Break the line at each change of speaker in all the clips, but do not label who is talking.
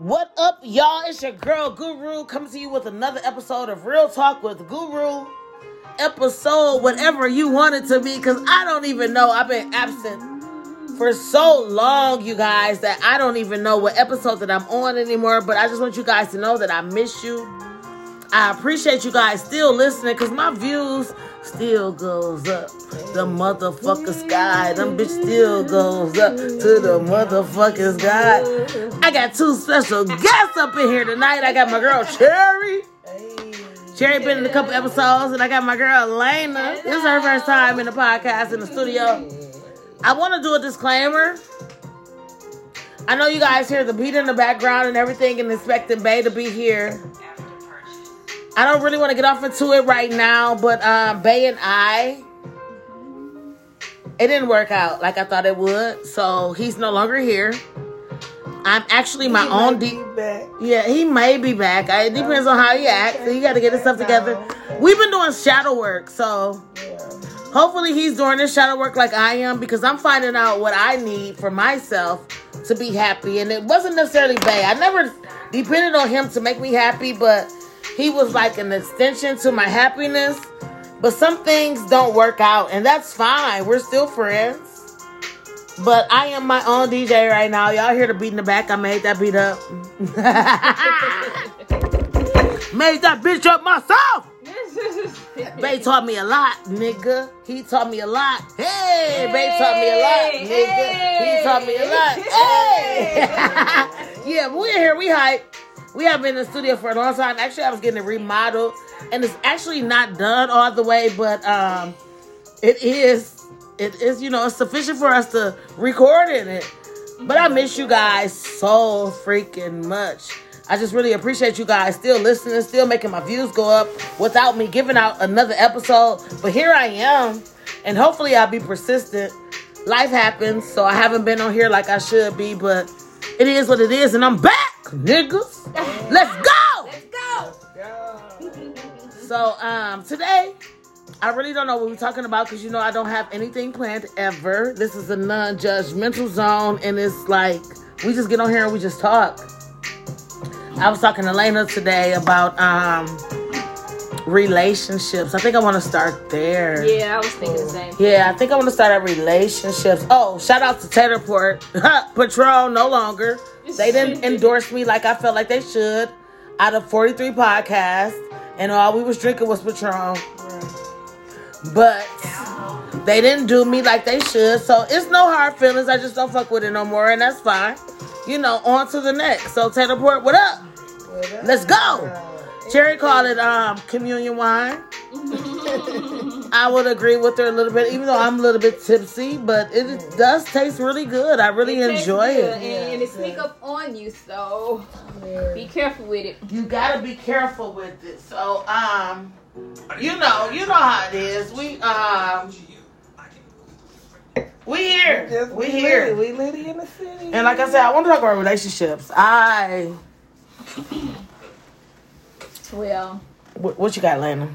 What up, y'all? It's your girl Guru coming to you with another episode of Real Talk with Guru. Episode, whatever you want it to be, because I don't even know. I've been absent for so long, you guys, that I don't even know what episode that I'm on anymore. But I just want you guys to know that I miss you. I appreciate you guys still listening because my views still goes up. The motherfucker sky, them bitch still goes up to the motherfucking sky. I got two special guests up in here tonight. I got my girl Cherry. Cherry been in a couple episodes, and I got my girl Elena. This is her first time in the podcast in the studio. I want to do a disclaimer. I know you guys hear the beat in the background and everything, and expecting Bay to be here. I don't really want to get off into it right now, but um, Bay and I, it didn't work out like I thought it would. So he's no longer here. I'm actually my
He
own
might
deep.
be back.
Yeah, he may be back. I- It depends on how he acts. He got to get his stuff together. We've been doing shadow work, so hopefully he's doing his shadow work like I am because I'm finding out what I need for myself to be happy. And it wasn't necessarily Bay. I never depended on him to make me happy, but he was like an extension to my happiness. But some things don't work out, and that's fine. We're still friends. But I am my own DJ right now. Y'all hear the beat in the back? I made that beat up. made that bitch up myself. Bay taught me a lot, nigga. He taught me a lot. Hey, Bay taught me a lot, nigga. He taught me a lot. Hey. yeah, we're here. We hype. We have been in the studio for a long time. Actually, I was getting it remodeled, and it's actually not done all the way, but um, it is. It is, you know, it's sufficient for us to record in it. But I miss you guys so freaking much. I just really appreciate you guys still listening, still making my views go up without me giving out another episode. But here I am, and hopefully I'll be persistent. Life happens, so I haven't been on here like I should be, but it is what it is, and I'm back, niggas. Let's go.
Let's go.
So um today, I really don't know what we're talking about because you know I don't have anything planned ever. This is a non-judgmental zone, and it's like we just get on here and we just talk. I was talking to Lena today about um relationships. I think I want to start there.
Yeah, I was thinking the same.
Yeah, I think I want to start at relationships. Oh, shout out to Taterport. Patron, no longer. They didn't endorse me like I felt like they should out of 43 podcasts. And all we was drinking was Patron. But they didn't do me like they should. So it's no hard feelings. I just don't fuck with it no more. And that's fine. You know, on to the next. So Taterport, what up?
What up?
Let's go. Cherry called it um, communion wine. I would agree with her a little bit, even though I'm a little bit tipsy, but it does taste really good. I really
tastes
enjoy
good,
it.
and, and it sneak up on you, so
Yeah.
be careful with it.
You gotta be careful with it. So, um, you know, you know how it is. We um, we here,
Just
we
we
here,
Litty. We litty in the city.
and like I said, I want to talk about relationships. I,
Well,
what, what you got, Lena?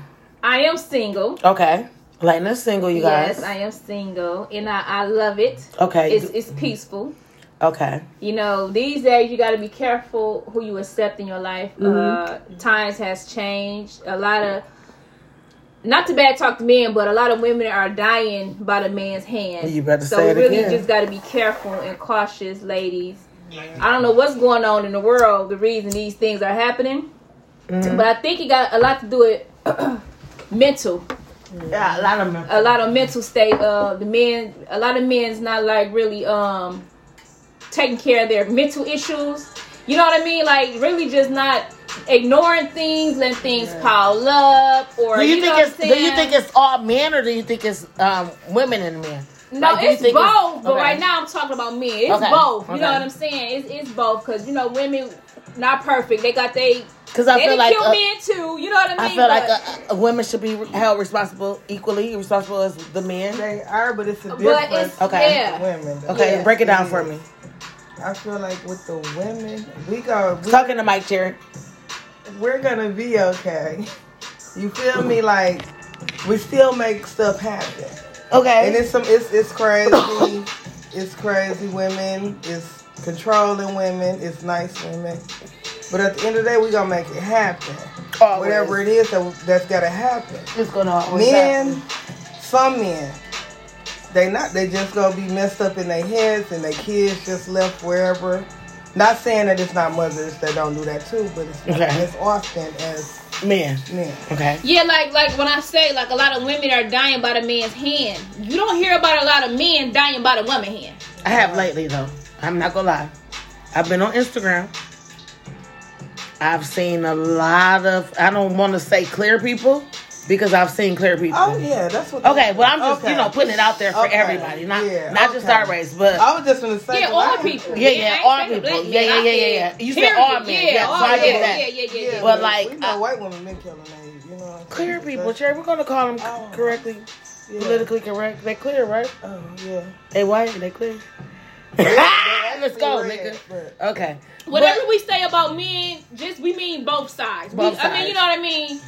I am single.
Okay, Lena's single. You guys,
Yes, I am single, and I, I love it.
okay,
It's it's peaceful.
okay,
You know, these days you got to be careful who you accept in your life. Uh, times has changed. A lot of, not to bad talk to men, but a lot of women are dying by the man's hand.
You better
so
say it
really
again.
just got to be careful and cautious, ladies. I don't know what's going on in the world. The reason these things are happening,
Mhm.
but I think it got a lot to do with mental
yeah, a lot of men.
a lot of mental state of the men a lot of men's not like really um taking care of their mental issues you know what i mean like really just not ignoring things letting things pile up or
Do you,
you,
think it's do you think it's all men or do you think it's um, women and men?
no
Like,
it's both but
okay.
right now i'm talking about men it's
Okay,
both you
okay.
know what i'm saying it's, it's both because you know women not perfect they got they
Because I
they
feel
done
like
kill
uh,
men too you know what i mean
I feel like
But-
uh, uh, women should be held responsible equally responsible as the men.
They are, but it's a
But it's-
Okay.
yeah.
Women. though.
Okay,
Yeah.
break it down for me.
I feel like with the women, we go. We,
Talking to Mike Cherry.
we're gonna be okay. You feel me? Like we still make stuff happen,
Okay.
and it's some. It's it's crazy. it's crazy. Women. It's controlling women, it's nice women. But at the end of the day, we gonna make it happen.
Always.
Whatever it is that, that's gotta happen.
It's gonna always
Men,
happen.
some men, they not. They just gonna be messed up in their heads, and their kids just left wherever. Not saying that it's not mothers that don't do that too, but it's not
Okay.
as often as
Men.
men.
Okay.
Yeah, like like when I say like a lot of women are dying by the man's hand. You don't hear about a lot of men dying by the woman hand.
I have lately though. I'm not gonna lie. I've been on Instagram. I've seen a lot of I don't want to say clear people because I've seen clear people.
Oh yeah, that's what.
Okay, well I'm just
Okay.
you know putting it out there for
Okay.
everybody, not
Yeah,
not just our race, but
I was just gonna say.
Yeah,
'cause
all people.
Yeah,
I
yeah, all
saying
people.
black
Yeah, yeah, yeah, yeah, yeah. You said
period.
all men.
Yeah,
Yeah,
all
so I get that.
Yeah, yeah, yeah,
Yeah,
yeah.
But, like,
we know
I-
white women been killing they, you know. what I'm
clear people. Cherry, we're gonna call them
Oh.
correctly,
Yeah.
politically correct. They clear, right?
Oh yeah.
They white. They clear. Let's go,
red,
nigga.
but-
Okay.
Whatever
But-
we say about men, just we mean both sides. We-
Both
I mean, you know what I mean.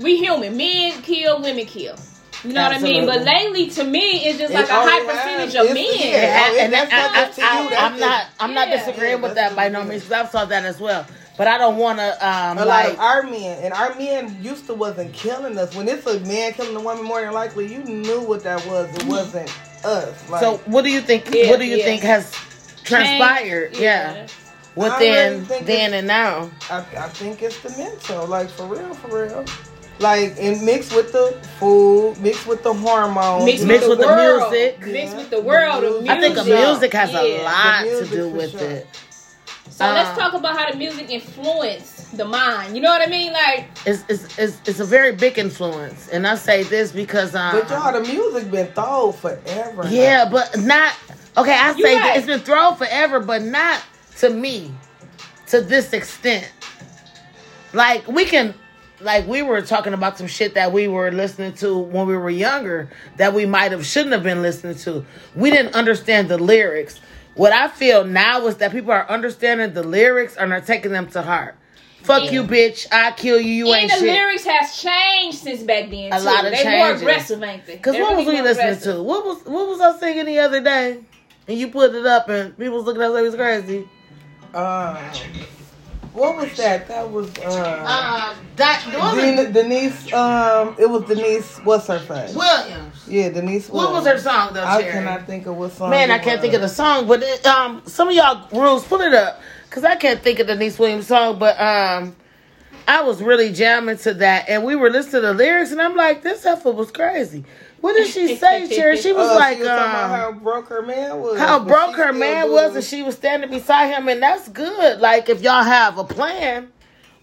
We human. Men kill, women kill. You know what I mean? But lately, to me, it's just
It
like a high
always
percentage
has.
of
It's-
men.
yeah.
and, and
that's
I,
not
I,
up to you.
I'm not. I'm not
Yeah.
disagreeing
Yeah,
with that by no means
is.
because I saw that as well. But I don't want to um
A lot
like.
of our men and our men used to wasn't killing us. When it's a man killing a woman, more than likely you knew what that was. It wasn't us. Like,
so what do you think?
Yeah,
what do you
yeah.
think has transpired?
Change,
Yeah,
I
within
really
then and now.
I, I think it's the mental, like for real, for real. Like and mixed with the food, mixed with the hormones,
Mixed
Mixed
with,
with
the,
the
world.
music.
Mixed with the world.
The
The
music.
I think the
music.
music has
Yeah.
a lot to do with
sure.
it.
So let's
Uh,
talk about how the music influenced the mind. You know what I mean? Like,
It's, it's, it's, it's a very big influence, and I say this because um,
But y'all, the music been thrown forever. now.
Yeah, but not okay. I say
right.
that it's been thrown forever, but not to me, to this extent. Like we can, like we were talking about some shit that we were listening to when we were younger that we might have shouldn't have been listening to. We didn't understand the lyrics. What I feel now is that people are understanding the lyrics and are taking them to heart. Fuck
Yeah.
you, bitch! I kill you. You
and
ain't
the
shit.
lyrics has changed since back then.
A
too.
lot of
they more aggressive, ain't they?
Cause
They're
what
really
was we listening
aggressive.
to? What was what was I singing the other day? And you put it up, and people was looking at us like it was crazy.
Um, what was that? That was uh,
that
Den- Deniece. Um, it was Deniece. What's her face?
Williams.
Yeah, Deniece. Williams.
What was her song though?
I cannot think of what song.
Man, I can't
was.
think of the song, but it, um, some of y'all rules pull it up because I can't think of Deniece Williams song. But um, I was really jamming to that, and we were listening to the lyrics, and I'm like, this heifer was crazy. What did she say, Cherry? She was
Uh,
like,
she was talking about
um,
how broke her man was.
how broke her man
doing
was and she was standing beside him and that's good like if y'all have a plan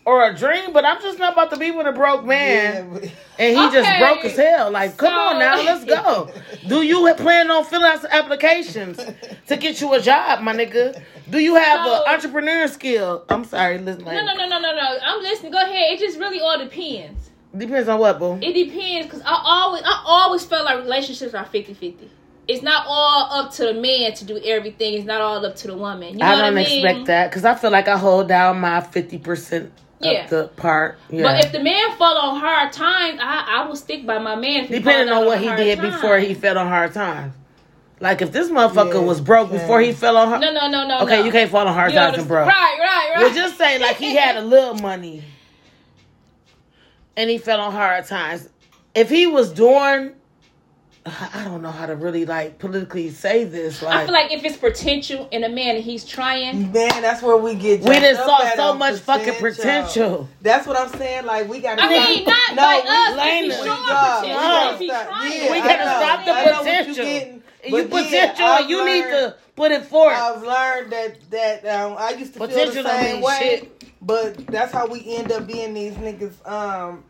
or a dream but i'm just not about to be with a broke man
Yeah, but-
and he just broke as hell like come on now let's go do you plan on filling out some applications to get you a job my nigga do you have
So-
an entrepreneur skill i'm sorry listen
No, no, no, no, no, no. I'm listening. Go ahead. It just really all depends.
Depends on what boo
It depends because I always, I always felt like relationships are 50-50. It's not all up to the man to do everything. It's not all up to the woman. You know
i don't
I mean?
expect that because i feel like i hold down my 50%
Yeah.
of the part yeah
But if the man fall on hard times, I, I will stick by my man.
Depending
fall
on
out
what he did
times.
before he fell on hard times. Like if this motherfucker
Yeah,
was broke
yeah.
before he fell on hard
No, no, no, no.
Okay,
no.
you can't fall on hard
You
times and broke.
Right, right, right.
Well just say like he had a little money and he fell on hard times. If he was doing I don't know how to really like politically say this. Like,
I feel like if it's potential in a man and he's trying,
Man, that's where we get.
We done
jacked
saw
at
so
on
much fucking potential.
That's what I'm saying. Like we got. To.
I mean, not by us.
Lane
If he's
it.
showing potential,
yeah.
if he's trying,
We gotta
know.
stop the
I you
potential.
getting,
you
but then
potential
I've
and you need to put it forth.
I've learned that that um, I used to
Potential
feel the same way,
shit.
but that's how we end up being these niggas um,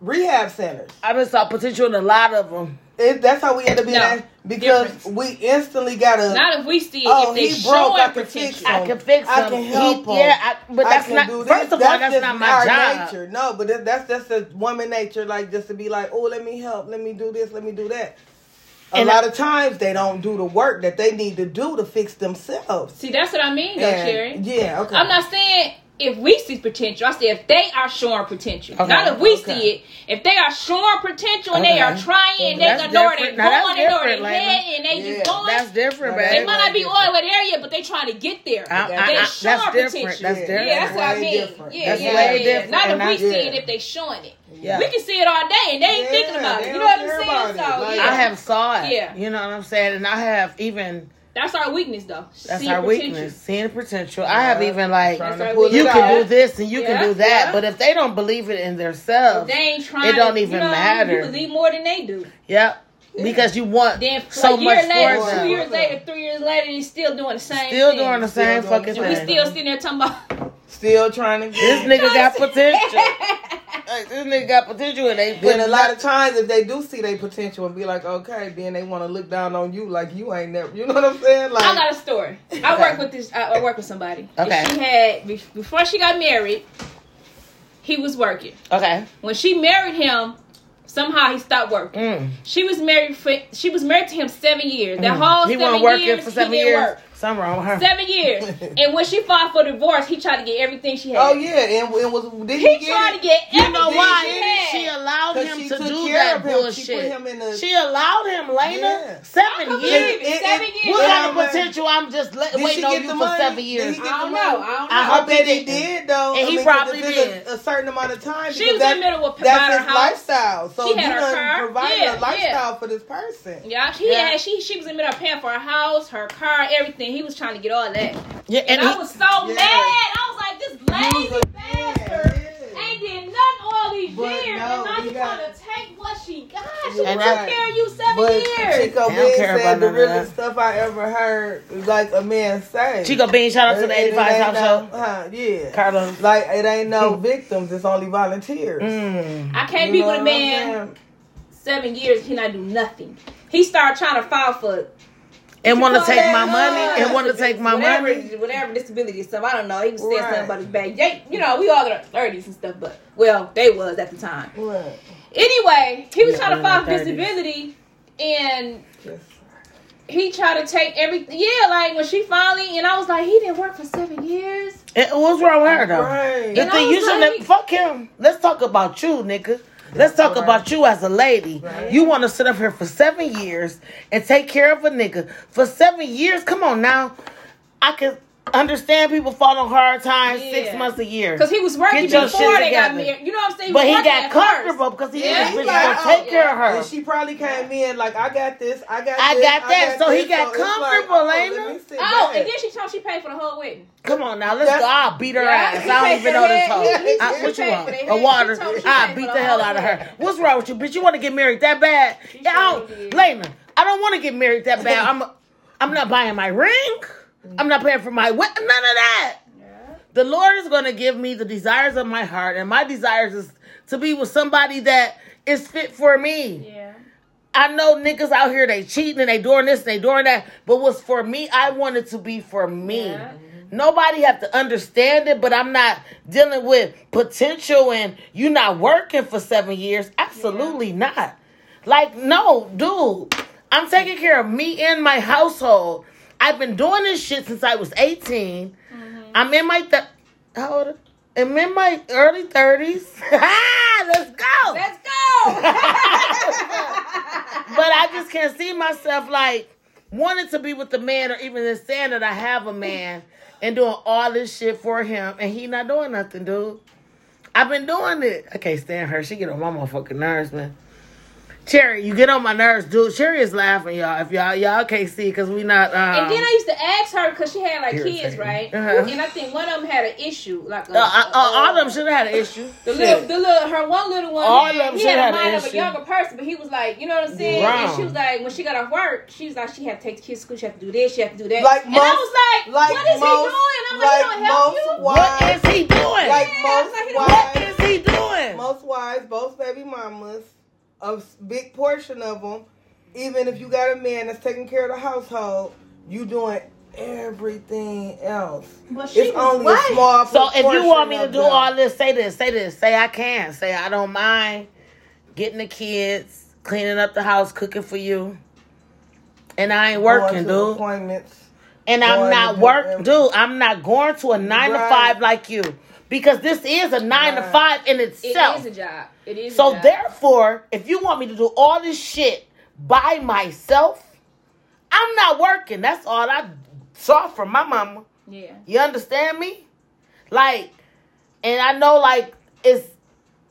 rehab centers.
I just saw potential in a lot of them.
It, that's how we end up being
No,
that because
difference.
we instantly gotta.
not if we see it.
Oh,
if they
he broke,
showing
I can fix
potential.
him.
I can fix
I
him.
can
He-
help him.
Yeah, I, but
I
that's
can
not.
do this.
First of all, that's
just
not my
our
job.
nature. No, but that, that's just a woman nature. Like just to be like, oh, let me help, let me do this, let me do that. A
And
lot
I-
of times they don't do the work that they need to do to fix themselves.
See, that's what I mean, though,
And-
Cherry.
Yeah, okay.
I'm not saying if we see potential. I said if they are showing potential,
Okay,
not if we
okay.
see it. If they are showing potential and they are
Okay.
trying and they
That's
ignore their
different. Now,
going, ignore their
different, Lena.
head, and they
Yeah,
just going.
That's different,
Now,
baby.
They might not be
different.
oil in there yet, but they trying to get there.
I-
I-
they
I-
showing
that's different.
potential.
That's
yeah,
different.
that's what I mean.
different.
Yeah,
That's
yeah,
way
yeah.
different,
Not if we
I-
see
yeah.
it, if they showing it.
Yeah.
We can see it all day, and they ain't
Yeah,
thinking about it. You know what I'm saying? So yeah,
I have saw it.
Yeah.
You know what I'm saying? And I have even
that's our weakness, though.
that's
Seeing
our
potential.
weakness, seeing potential. I have even like
Trying
That's
to
our
pull
weakness.
you can do this and you
Yeah,
can do that,
yeah.
but if they don't believe it in themselves,
They ain't trying.
It don't
to,
even
you know,
matter.
You believe more than they do.
yep, because you want
Then
so
a year
much
later,
for
two
them.
years later, three years later, he's still doing the same.
Still
thing.
doing the same
doing
fucking
the
And we still sitting there talking about.
Still trying to get.
This nigga got potential. Like, this nigga got potential, and they
Then
put
a lot of times, if they do see their potential and be like, okay, then they want to look down on you like you ain't never. You know what I'm saying? Like,
I got a story. I work with this. I, I work with somebody. And
Okay.
She had before she got married. He was working.
okay.
When she married him, somehow he stopped working.
Mm.
She was married for. She was married to him seven years. That
Mm.
whole
he
seven
wasn't working
years,
for seven
he didn't
years.
work.
Something wrong with her.
Seven years. and when she filed for divorce, he tried to get everything she had.
oh yeah, and, and was did he,
He
get
tried
it?
to get
You
everything
know why?
she
had.
She allowed
'Cause
him
she
to
took
do
care
that
of him.
bullshit.
She put him in the-
She allowed him, Lena.
Yeah.
Seven years.
it.
It-
Seven
it-
years.
What
Yeah,
kind of potential? I'm just let,
Did she
waiting on
get
you
the
for
money?
seven years.
I don't know. I
I hope
bet
he
he
didn't.
though.
And he
mean,
probably
'cause if it's
did.
A, a certain amount of time.
She
because
was in the middle of
That's
buying
his
her house.
lifestyle. So you
had her
done provided a lifestyle for this person.
Yeah, she had she she was in the middle of paying for her house, her car, everything. He was trying to get all that.
Yeah,
And,
and
I was so
Yeah.
mad. I was like, this lazy
was a-
bastard
yeah.
ain't did nothing all these
But
years.
no,
and now
we
you
got-
trying to take what she got. She
You're
took
right.
care of you seven
But
years.
Chico
They
Bean said the
none
realest stuff I ever heard, like a man say.
Chico Bean, shout out to the 85
ain't
South
no-
Show.
Huh, yeah.
Karlous.
Like it ain't no victims, it's only volunteers.
Mm.
I can't
You
be with a man seven years. He not do nothing. He started trying to file for
And want to take my money. And want to take my
whatever,
money.
whatever disability stuff. I don't know. He was saying
Right.
something about his back. Yeah, you know, we all in our thirties and stuff, but well, they was at the time.
What?
Anyway, he was
Yeah,
trying to
we're
file
our
for
30s.
disability, and
Yes.
he tried to take everything. Yeah, like when she finally, and I was like, he didn't work for seven years.
And what's wrong with her though?
Right.
The
And
thing you should
like-
have fuck him. Let's talk about you, nigga. Let's talk
Right.
about you as a lady.
Right.
You want to sit up here for seven years and take care of a nigga for seven years? Come on now. I can understand people fall on hard times six months a year.
Because he was working
Get
before
shit
they got married. You know what I'm saying?
But he got
at first.
comfortable because he
Yeah,
yeah,
he
bitch
like,
gonna
oh,
take care of oh, her.
And she probably came in like, I got this, I got
I
this,
got that. So he
this.
got
it's like,
comfortable,
oh,
Lena.
me
Oh,
back.
and then she told she paid for the whole wedding.
Come on now, let's
That's-
go. I'll beat her
Yeah,
ass. I don't even know this
the
hoe. I-
he
what you
paid
want?
the
A water?
She told me she
I
paid
beat the
the
hell out of her. What's wrong with you, bitch? You want to get married that bad?
She
Yeah, I don't,
did.
Lena, I don't want to get married that bad. I'm, I'm not buying my ring. I'm not paying for my wedding. None of that. The Lord is going to give me the desires of my heart, and my desires is to be with somebody that is fit for me.
Yeah.
I know niggas out here they cheating and they doing this and they doing that, but what's for me, I want it to be for me.
Yeah.
Nobody have to understand it, but I'm not dealing with potential and you not working for seven years. Absolutely not. Like, no, dude. I'm taking care of me and my household. I've been doing this shit since I was 18. Mm-hmm. I'm in my th- how old? I'm in my early 30s. Let's go.
Let's go.
But I just can't see myself like wanting to be with the man or even just saying that I have a man and doing all this shit for him and he not doing nothing, dude. I've been doing it. I can't stand her. She get on my motherfucking nerves, man. Cherry, you get on my nerves, dude. Cherry is laughing, y'all. If y'all y'all can't see because we not. Um,
and then I used to ask her because she had like kids, right?
Uh-huh.
And I think one of them had an issue, like a,
uh, uh, uh, all of them
uh,
should have had an issue.
The little, the little, her one little one,
All
had,
of them
he
should
had
have
a
an
mind of a younger person, but he was like, you know what I'm saying?
Wrong.
And she was like, when she got off work, she was like, she had to take the kids to school, she had to do this, she had to do that.
Like
and I was like,
like
what is
most-
he doing? I'm like,
like
he don't help you.
wives-
What is he doing?
Like
Yeah,
most
like,
what
wives,
is he doing?
most wives, both baby mamas, a s- big portion of them, even if you got a man that's taking care of the household, you doing everything else.
But she
It's only
what?
a small
So if you want me to do
them.
all this, say this, say this, say I can, say I don't mind getting the kids, cleaning up the house, cooking for you, and I ain't working, dude.
Appointments.
and I'm not
to
work, dude. I'm not going to a nine to five like you because this is a nine to five in itself.
is a job. It is.
So
a job.
therefore, if you want me to do all this shit by myself, I'm not working. That's all I saw from my mama.
Yeah.
You understand me? Like, and I know like it's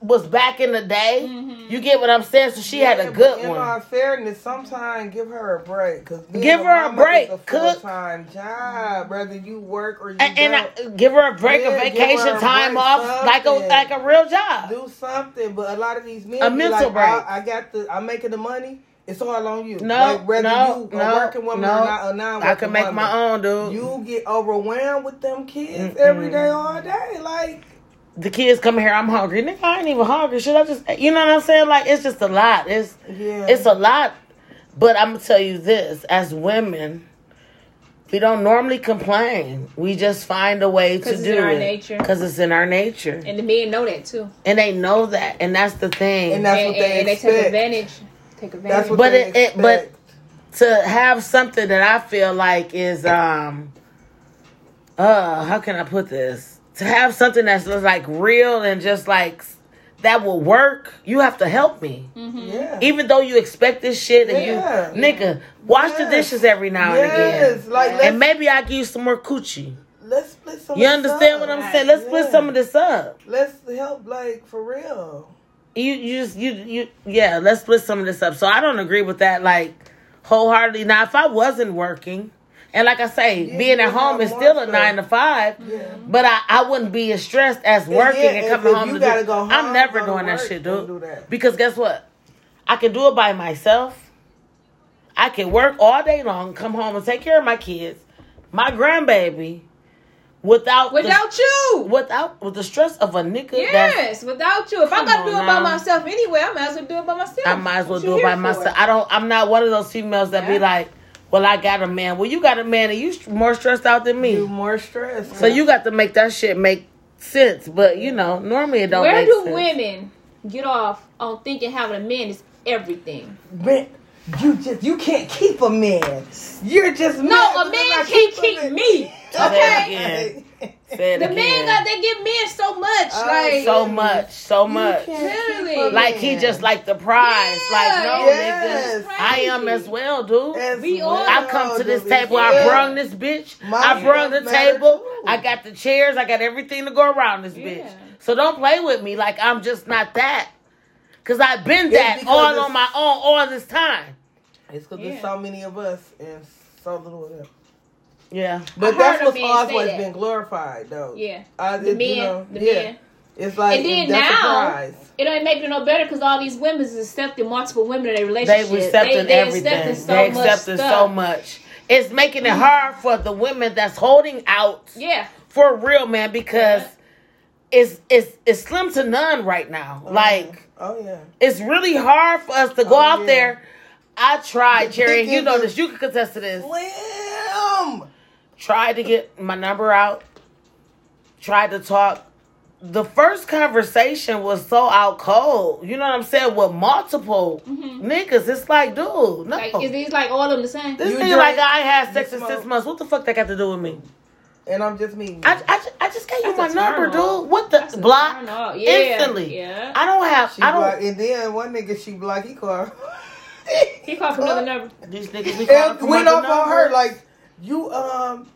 was back in the day.
Mhm.
You get what I'm saying? So she had a good
in
one.
all fairness, sometimes give her a break. Cause
Give her a break,
a
cook.
full-time job, whether you work or you
and, and. I, give her a break,
Yeah,
a vacation
a
time
break,
off, like a like a real job.
do something, but a lot of these men
A mental
like,
break.
I, I got the, I'm making the money. It's all on you.
No,
like whether
no,
you
no,
a working woman
no.
or not a non-working
I can make
woman.
my own, dude.
You get overwhelmed with them kids
Mm-mm.
every day, all day. Like,
the kids come here, I'm hungry. Nigga, I ain't even hungry. Should I just, you know what I'm saying? Like, it's just a lot. It's
yeah,
it's a lot. But I'm gonna tell you this: as women, we don't normally complain. We just find a way to
'Cause it's
do
in our
it
nature.
because it's in our nature,
And the men know that too.
and they know that, and that's the thing.
And that's
and,
what they
and they take advantage. Take advantage.
that's what
But
they
it- it- but- to have something that I feel like is um uh how can I put this? To have something that's just like real and just like that will work, you have to help me.
Mhm.
yeah.
Even though you expect this shit and
Yeah.
you nigga, wash the dishes every now and
yes,
again.
like let's,
And maybe I give you some more coochie.
let's split some.
You understand what I'm saying? Let's split some of this up.
Let's help, like for real.
You you just you you yeah, let's split some of this up. So I don't agree with that like wholeheartedly. Now if I wasn't working, and like I say,
Yeah,
being at home is still a nine to five.
Yeah.
But I, I wouldn't be as stressed as
And
working
yeah,
and coming
if
home
you
to
gotta
do.
go home,
I'm never
go
doing that shit,
don't
dude.
do that.
Because guess what? I can do it by myself. I can work all day long, come home and take care of my kids, my grandbaby, without the-
Without you.
without with the stress of a nigga. That's,
Yes, without you. If I gotta do it
on
by myself anyway, I might as well do it by myself.
I might as well
What
do it by myself.
for?
I don't. I'm not one of those females that be like, "Well, I got a man." Well, you got a man, and you more stressed out than me.
You more stressed.
So you got to make that shit make sense. But you know, normally it don't.
Where
make
do
sense.
women get off on thinking having a man is everything?
man, you just you can't keep a man. You're just
No, a man can't
a
keep me. Okay.
Again.
The
again.
men got they give men so much.
Oh,
like
so much, so much.
You
Really?
Like he just like the prize.
Yeah,
like no,
yes.
nigga, I am as well, dude.
As
We all-
I come to this table.
Yeah.
I brung this bitch.
My
I brung the
stuff
table.
too.
I got the chairs. I got everything to go around this
Yeah.
bitch. So don't play with me like I'm just not that. Cause I've been
It's
that all on my own all this time.
It's because
Yeah.
there's so many of us and so little of them.
Yeah.
But
I
that's
heard a
what's
man say
always
that.
been glorified, though.
Yeah.
I,
The
it-
men,
you know,
the
yeah.
men.
It's like
And then
that's
now. It ain't making it no better because all these women is accepting multiple women in their
They
relationship.
accepting
they,
everything.
Accepting so
they
much
accepting
stuff.
so much. It's making it hard for the women that's holding out
Yeah.
for real man because it's it's it's slim to none right now. Oh, like
oh yeah,
it's really hard for us to go
Oh,
out
yeah.
there. I tried, Jerry, you know this. You can contest to this.
Slim.
Tried to get my number out. Tried to talk. The first conversation was so out cold. You know what I'm saying? With multiple mm-hmm. niggas, it's like, dude, no.
Like, is these like all of them the same?
this
You
nigga like I had
you
sex in six months. What the fuck that got to do with me?
And I'm just me.
I, I, I just gave you my
That's a
number,
off.
dude. What the
That's
block
turn off. Yeah,
instantly?
yeah.
I don't have.
She
I don't.
blocked, and then one nigga she blocked. He called.
He called from another number.
These niggas be calling
And
from
went
other
off on her like you um.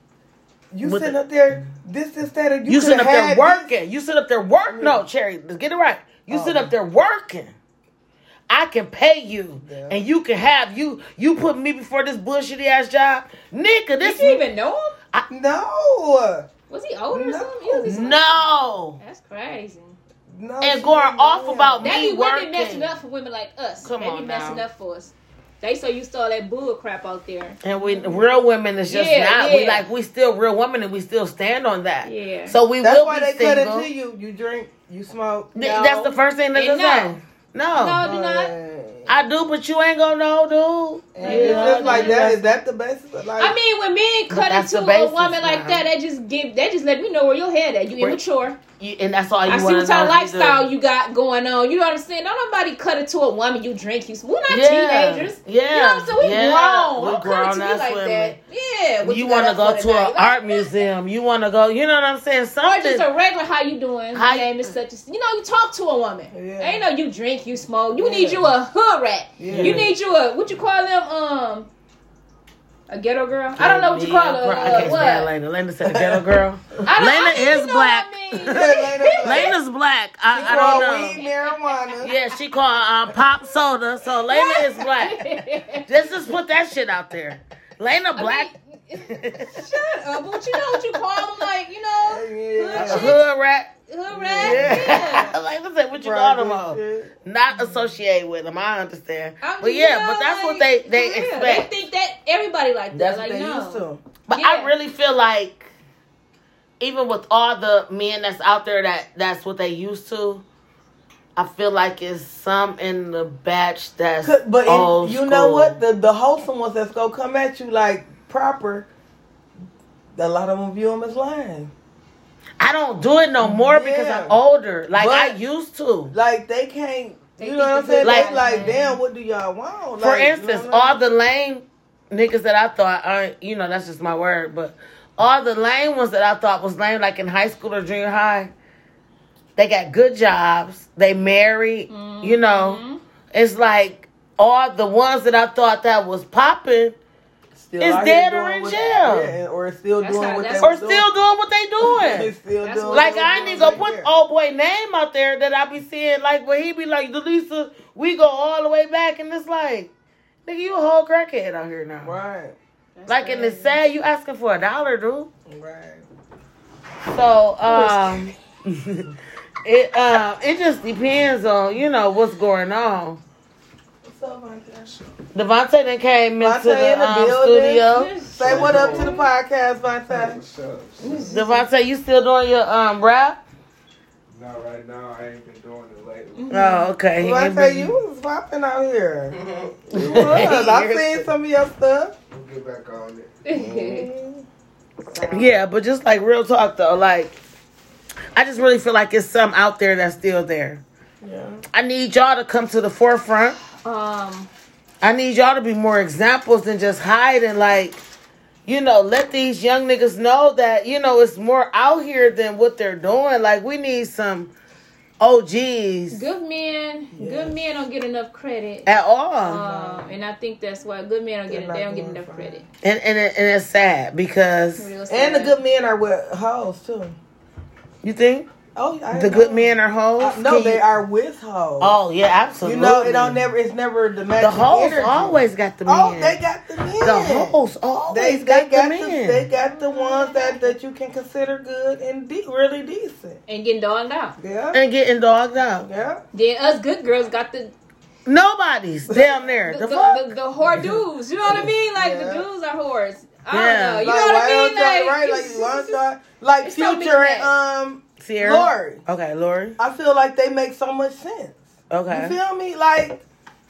You
With
sitting
the-
up there, this, this, that, and you,
You, sit up there
had
working. You sit up there work. No, Cherry, let's get it right. You
Oh.
sit up there working. I can pay you,
Yeah.
and you can have you. You put me before this bullshitty ass job, nigga.
Did
This
you even know him?
this. No,
Was he older or something? He
no,
That's crazy.
no.
and going off about.
That
me
be women
working.
messing up for women like us.
Come
they be
on
messing
now.
up for us. They so used to all that bull crap out there.
And we real women is just
Yeah,
not. We like we still real women, and we still stand on that.
Yeah.
So we
That's
will
why
be
they cut
single.
into you. You drink, you smoke.
Th- That's the first thing that
And
they
no.
say. No.
No, do not.
Hey.
I do, but you ain't gonna know, dude.
And it's just like
that's-
that the best? Like,
I mean, when men cut
that's
into
the
a woman like
now.
that, they just give they just let me know where your head at. You immature.
You, and that's all you
I see what
to
type of
if you
lifestyle you got going on. You know what I'm saying? Don't nobody cut it to a woman. You drink. You. We're not
Yeah.
teenagers.
Yeah.
You know what I'm saying? We
Yeah.
grown.
We
Don't cut
grown
into me
ass
like
women.
that. Yeah. what
You,
got
want to go to an art museum. You want to go. You know what I'm saying?
Or
Something.
just a regular, how you doing?
How
My
you-
name is such a. You know, you talk to a woman.
Yeah.
Ain't no you drink, you smoke. You
Yeah.
need you a hood rat.
Yeah.
You need you a what you call them? Um, a ghetto girl. I don't know what you call her.
I
Uh,
can't stand
what?
Lena. Lena said a ghetto girl.
I
Lena is black.
what I mean.
Lena's black. I, I don't
weed
know.
marijuana.
Yeah, she called um, pop soda. So Lena is black. Just just put that shit out there. Lena black.
Shut up! But you know what you call them? Like you know,
Yeah.
A
hood
hood rat.
Chick, hood.
Yeah.
Yeah.
like I said, what you call them
Private
on?
Uh,
not associated with them. I understand.
I
But yeah,
know,
but that's what they they
for real.
expect.
They think that everybody like that.
That's
like
what they
no.
used to.
But
Yeah.
I really feel like even with all the men that's out there that that's what they used to. I feel like it's some in the batch that's
Could- But in-
old
you know what? The the wholesome ones that's gonna come at you like proper. A lot of them view them as lying.
I don't do it no more because I'm older. Like
But-
I used to.
Like they can't.
They
you know what I'm saying?
like-
like, damn, what do y'all want?
For
Like, you know
instance,
I'm
all the lame niggas that I thought aren't, you know, that's just my word, but all the lame ones that I thought was lame, like in high school or junior high, they got good jobs, they married, you know.
Mhm.
It's like all the ones that I thought that was popping
still
is dead or in
what-
jail.
yeah, or still
That's
doing
how-
what they
or still
doing.
doing what they
They
doing.
still
That's
doing
Like
what
I
they
ain't gonna
right
put
there.
old boy name out there that I be seeing like where he be like, Deleisa, we go all the way back and it's like, nigga, you a whole crackhead out here now.
Right,
That's
Like and it's
crazy.
sad you asking for a dollar, dude.
right.
So um it um it just depends on, you know, what's going on.
What's up, Vontae?
Devontae then came into
Vontae in
the
the
um,
building.
studio.
Say what up to the podcast, Vontae.
Devontae, you still doing your um rap?
Not right now. I ain't been doing it lately.
Oh, okay. He ain't
Vontae,
been-
you was popping out here. You was. I seen some of your stuff.
We'll get back on it.
Yeah, but just like real talk though, like I just really feel like it's some out there that's still there.
Yeah.
I need y'all to come to the forefront.
um,
I need y'all to be more examples than just hiding. Like, you know, let these young niggas know that you know it's more out here than what they're doing. Like, we need some OGs
good men, good men don't get enough credit.
at all,
Um, and I think that's why good men don't get
They're
they don't get enough credit.
and and, it, and it's sad because
Real
And the good men are with hoes too.
you think
Oh, I
the
know.
good men are hoes.
Uh, no,
Can
they
you-
are with hoes.
Oh yeah, absolutely.
you know, it don't never. It's never the matching
The hoes
energy.
always got the men.
Oh, they got the men.
the hoes always
They,
got,
they got
the
the,
men.
they got the ones that, that you can consider good and de- really decent.
and getting dogged out.
Yeah,
and getting dogged out.
yeah.
Then us good girls got the
Nobody's damn there.
the,
The,
the, the, the whore dudes. You know what I mean? Like
Yeah.
the dudes are whores. I
Yeah.
don't know. You
like,
know what I
don't
mean? Like,
right? Like,
it's-
why don't like
it's so
Future and um
Ciara.
Lori.
Okay, Lori.
I feel like they make so much sense.
Okay.
You feel me? Like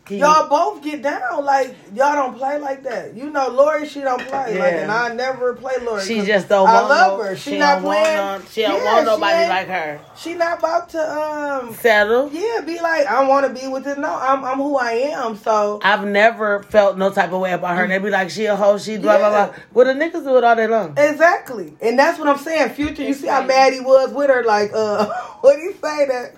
You-
y'all both get down. Like y'all don't play like that. You know, Lori, she don't play. Like,
Yeah.
and I never play Lori.
She just don't
I
want
love
no,
her. She,
She,
not
don't want
playing.
no, she don't
Yeah,
want nobody like her.
She not about to um.
Settle.
Yeah, be like I want to be with this. No, I'm I'm who I am. So
I've never felt no type of way about her. And they be like, she a hoe, she blah, blah,
Yeah.
blah. Well, the niggas do it all day long.
exactly, and that's what I'm saying. Future, you see how mad he was with her. Like, uh, what did he say that?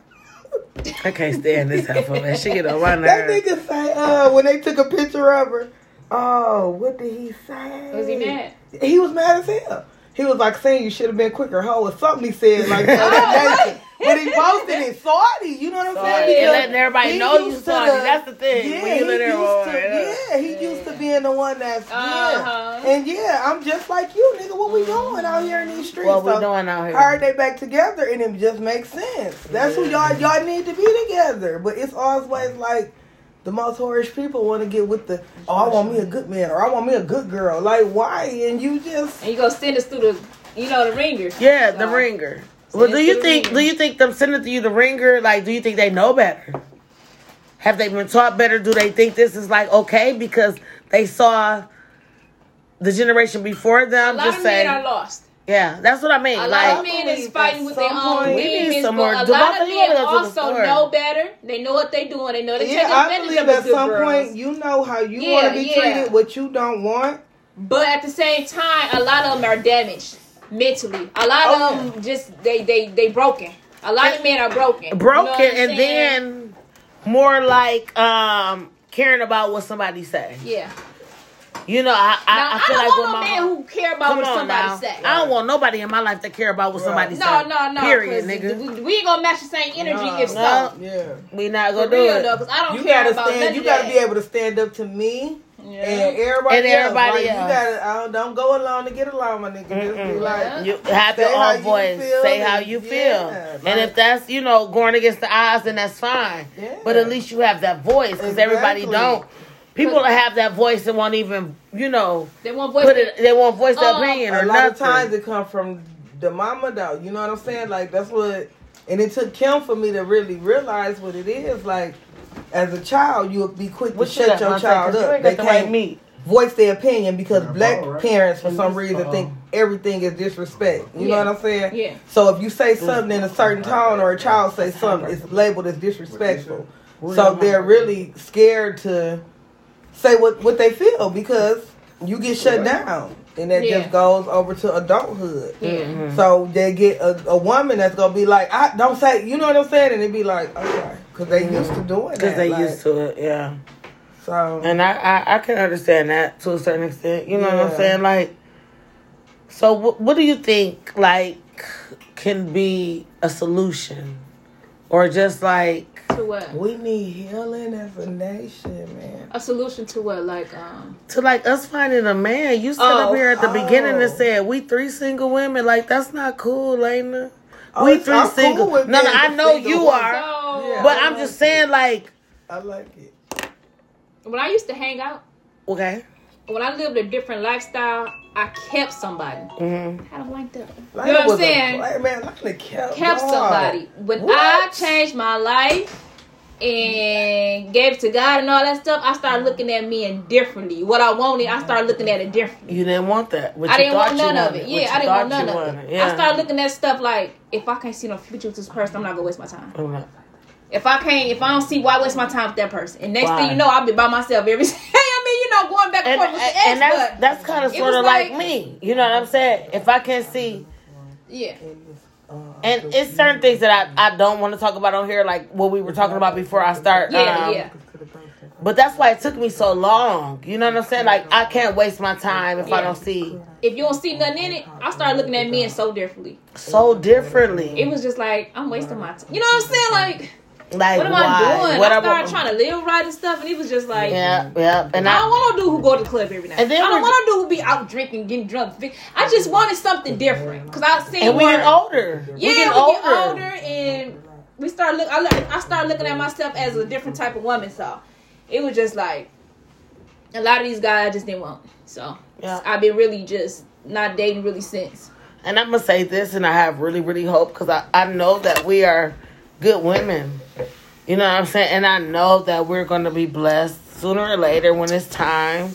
I can't stand this heifer, man. She get on my
That nigga say, uh, when they took a picture of her. Oh, what did he say?
Was he mad?
He was mad as hell. He was like saying you should have been quicker, hoe, or something he said like that. Nature. But he posted it salty, you know what I'm
Salty.
saying?
And
Because
letting everybody
he
know you
used to
salty. That's the thing.
Yeah,
When you
he used
everyone-
to,
yeah.
yeah, he used to being the one that's
Uh-huh.
yeah. And yeah, I'm just like you, nigga. What we doing out here in these streets?
What we
So,
doing out here?
How are they back together? And it just makes sense. That's who y'all y'all need to be together. But it's always like the most whorish people want to get with the oh I want me a good man or I want me a good girl. Like why? And you just
And you go send us through the, you know, the ringer
Yeah, the ringer. Well, do you think?
ringer.
Do you think them sending to you the ringer? Like, do you think they know better? Have they been taught better? Do they think this is like okay because they saw the generation before
A
them?
lot
Just
of
say,
men are lost.
yeah, that's what I mean.
A lot
like,
of men is fighting with their own
point- We
need
demons, but
more-
a
Devontae,
lot of men
gotta go to the
also know better. They know what they're doing. They know they take
Yeah, I
advantage
believe
of
at some
girls.
point you know how you
Yeah,
want to be
yeah.
treated, what you don't want.
But at the same time, a lot of them are damaged mentally. A lot
Oh,
of them just they they they broken. A lot of men are broken. You know
broken, and
saying?
then more like um caring about what somebody say.
yeah.
You know, I I,
Now
I
I,
feel
don't
like with
want no
my
man who care about what somebody
now.
say.
I don't want nobody in my life to care about what somebody
Right.
say.
No, no, no.
Period,
'cause
nigga.
We, we ain't gonna match the same energy
No.
if so.
Yeah.
We not gonna do
real
it.
though, because I don't
You
care
gotta
about
stand. You gotta be able to stand up to me
Yeah.
and everybody
And
else.
everybody
Like. You gotta. I don't, don't go along to get along, my nigga. Just be like,
You have your own voice.
feel
Say how you feel.
yeah,
and if that's, you know, going against the odds, then that's fine.
Yeah.
But at least you have that voice because everybody don't. People that have that voice and won't even, you know,
They want voice.
put it. They won't voice their
Um,
opinion
a lot
nothing.
of times it come from the mama though. You know what I'm saying? Like that's what. And it took Kim for me to really realize what it is. Like as a child, you'll be quick to
What
shut
got,
your
child
child
'Cause you
up. They
the
can't
meat.
voice their opinion because
Yeah,
black
ball, right?
parents, for
And
some reason,
uh,
think everything is disrespect. You
Yeah.
know what I'm saying?
Yeah.
So if you say something in a certain tone or a child say something, it's labeled as disrespectful. So they're really scared to say what, what they feel because you get shut down. And that
Yeah.
just goes over to adulthood.
Yeah.
Mhm.
So they get a, a woman that's gonna be like, I don't say, you know what I'm saying, and they be like, okay, because they used to doing that.
Because they
like,
used to it, yeah.
So
And I, I, I can understand that to a certain extent. You know what I'm saying? Like, so what, what do you think, like, can be a solution? Or just like,
To what?
we need healing as a nation, man.
A solution to what? Like um.
to like us finding a man. You stood
Oh.
up here at the beginning and
Oh.
said, we three single women. Like, that's not cool, Lena.
Oh,
we
it's-
three
I'm cool
single.
with
no, no, I know you
one.
are.
So
Yeah.
But
I
I'm
like
just
it.
saying, like,
I like it.
when I used to hang out,
okay.
when I lived a different lifestyle, I kept somebody.
hmm
I don't like that.
Like
You know what I'm
was a
saying?
man, like the kept,
kept
dog.
somebody. When
What?
I changed my life and gave it to God and all that stuff, I started looking at men differently. What I wanted, I started looking at it differently.
You didn't want that. What
I didn't want none of it. Yeah, I didn't want none of it.
Yeah.
I started looking at stuff like if I can't see no future with this person, I'm not gonna waste my time.
I'm
If I can't, if I don't see why waste my time with that person. And next
Why?
thing you know, I'll be by myself every. I mean, you know, going back and,
and,
forth with the
and, and that's that's kind of sort of like,
like-
me. You know what I'm saying? If I can't see,
yeah,
and it's certain things that I, I don't want to talk about on here, like what we were talking about before I start.
yeah,
um,
yeah.
But that's why it took me so long. You know what I'm saying? Like I can't waste my time if I don't see
If you don't see nothing in it, I started looking at men so differently.
so differently.
It was just like I'm wasting my time. You know what I'm saying? Like,
like
what am
why?
I doing?
What
I started trying to live right and stuff, and it was just like.
Yeah, yeah. And
I
I,
don't want to do who go to the club every night.
And then
I don't want to do who be out drinking, getting drunk. I just wanted something different. Cause I seen
and we get older.
Yeah,
we
we
get
get
older.
older, and we start look. I, look- I started looking at myself as a different type of woman. So it was just like a lot of these guys I just didn't want. So
Yeah.
I've been really just not dating really since.
And I'm gonna say this, and I have really, really hope because I, I know that we are good women. You know what I'm saying? And I know that we're gonna be blessed sooner or later when it's time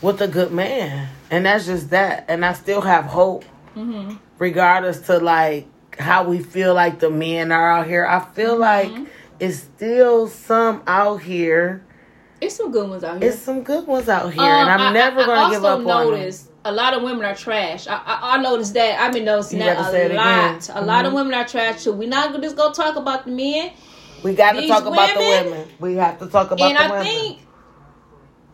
with a good man. And that's just that. And I still have hope,
Mm-hmm.
regardless to like how we feel like the men are out here. I feel
Mm-hmm.
like it's still some out here.
It's some good ones out here.
It's some good ones out here,
Um,
and I'm
I-
never
I
gonna give up on them.
noticed a lot of women are trash. I, I, I noticed that. I've been noticing
You
that a lot. A lot of women are trash too. We're not gonna just go talk about the men.
We got to
these
talk about the
women-
women. We have to talk about the women.
and
the
I
women.
think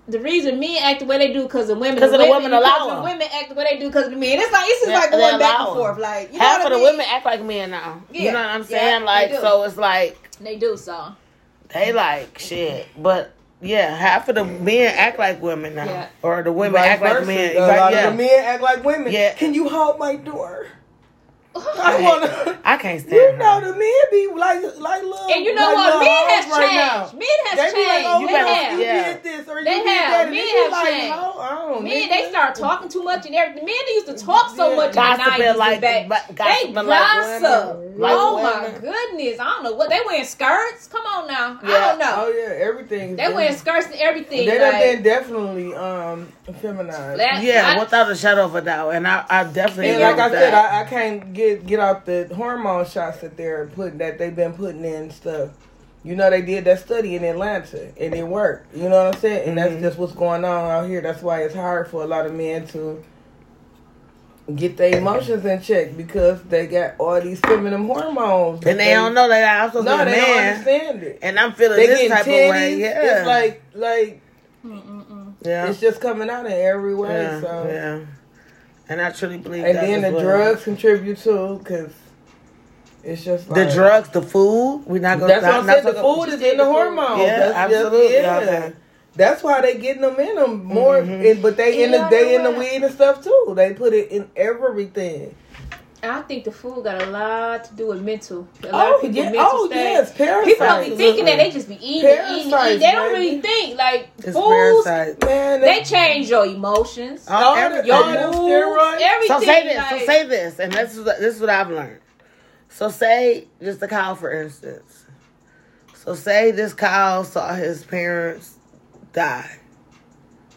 the reason men act the way they do because of women,
'Cause of the women
because
allow
the
them.
women act the way they do because of the men. It's like it's just
Yeah,
like going back
allow
and
them.
forth. Like you know
Half
what
of
I
the women act like men now.
Yeah.
You know what I'm saying?
they
like so it's like
they do so.
they like shit. But yeah, half of the men act like women now.
Yeah.
Or the women
Vice
act like men.
A
Right,
lot
yeah.
of the men act like women.
Yeah.
Can you hold my door? I wanna.
I can't stand
You
her.
know the men be like like little.
And you know
like
what? Men has
right
changed.
now.
Men has
They be like,
changed.
oh,
You
they
better-
have.
you
Yeah.
did this or
They
you did
have.
that.
Men
they
have
like,
changed.
oh, I don't
Men,
nigga.
they start talking too much and everything. Men, they used to talk so
Yeah.
much in the 90s
like-
and back.
but
They
gossiping like
gossip.
women. Like
oh my
women.
goodness. I don't know what. They wearing skirts? Come on now. I don't know.
Oh yeah, everything.
They wearing skirts and everything.
They done
like,
been definitely um feminized.
Yeah, without a shadow of a doubt, and I, I definitely
And like I said. I, I can't get get out the hormone shots that they're putting that they've been putting in stuff. You know, they did that study in Atlanta and it worked. You know what I'm saying? And that's
Mhm.
just what's going on out here. That's why it's hard for a lot of men to get their emotions in check because they got all these feminine hormones.
and they don't know that I'm supposed
No,
to be
they
a
don't understand it.
and I'm feeling
They
this type
titties.
of way. Yeah,
It's like like
Mm-mm-mm.
yeah,
it's just coming out in every way.
yeah,
so
yeah. And I truly believe
and
that
then
as
the
well.
drugs contribute too because it's just like
the drugs, the food. We're not gonna.
That's what I'm saying. The
talking-
food is in the hormones.
Yeah,
That's just-
absolutely.
yeah.
Okay.
That's why they getting them in them more.
Mhm.
And, but they in the
Yeah,
they in the weed and stuff too. They put it in everything.
I think the food got a lot to do with mental. A lot
Oh
of people
yeah.
mental
Oh
state.
yes. Parasites.
People don't be thinking that they just be eating, eating, eating. They don't really think like
It's
foods.
parasite.
man.
They change your emotions,
Oh,
all
every-
your
all them
moods,
steroids.
everything.
So say this.
like,
so say this, and this is this is what I've learned. So say just a cow, for instance. So say this cow saw his parents die.